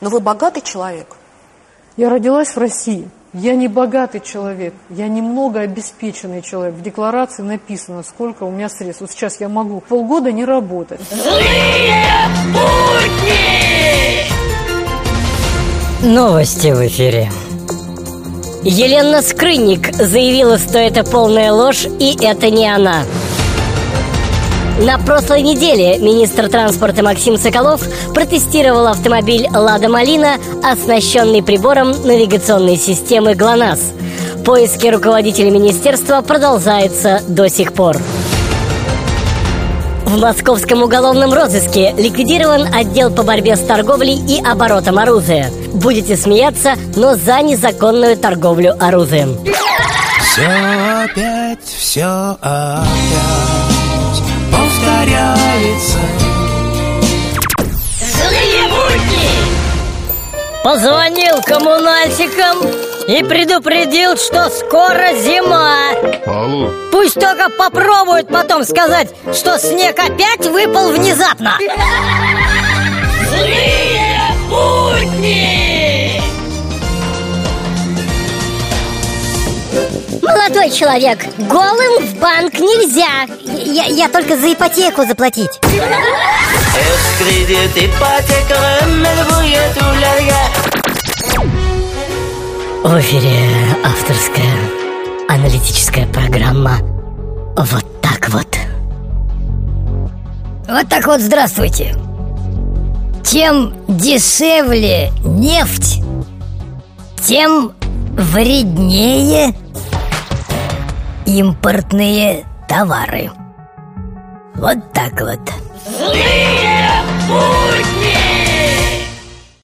Но вы богатый человек. Я родилась в России. Я не богатый человек, я немного обеспеченный человек. В декларации написано, сколько у меня средств. Вот сейчас я могу полгода не работать. Злые будни! Новости в эфире. Елена Скрынник заявила, что это полная ложь, и это не она. На прошлой неделе министр транспорта Максим Соколов протестировал автомобиль «Лада Малина», оснащенный прибором навигационной системы ГЛОНАСС. Поиски руководителя министерства продолжаются до сих пор. В московском уголовном розыске ликвидирован отдел по борьбе с торговлей и оборотом оружия. Будете смеяться, но за незаконную торговлю оружием. Все опять, все опять повторяется Злые будни! Позвонил коммунальщикам и предупредил, что скоро зима Алло Пусть только попробуют потом сказать, что снег опять выпал внезапно Злые будни! Молодой человек, голым в банк нельзя Я, я только за ипотеку заплатить В эфире авторская аналитическая программа «Вот так вот». Вот так вот, здравствуйте. Тем дешевле нефть, тем вреднее импортные товары. Вот так вот. Злые